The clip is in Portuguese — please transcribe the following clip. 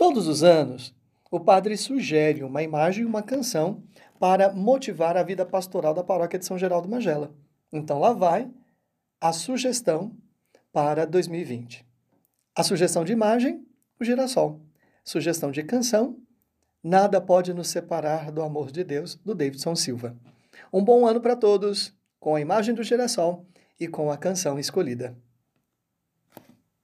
Todos os anos, o padre sugere uma imagem e uma canção para motivar a vida pastoral da paróquia de São Geraldo Magela. Então lá vai a sugestão para 2020. A sugestão de imagem, o girassol. Sugestão de canção, Nada pode nos separar do amor de Deus, do Davidson Silva. Um bom ano para todos, com a imagem do girassol e com a canção escolhida.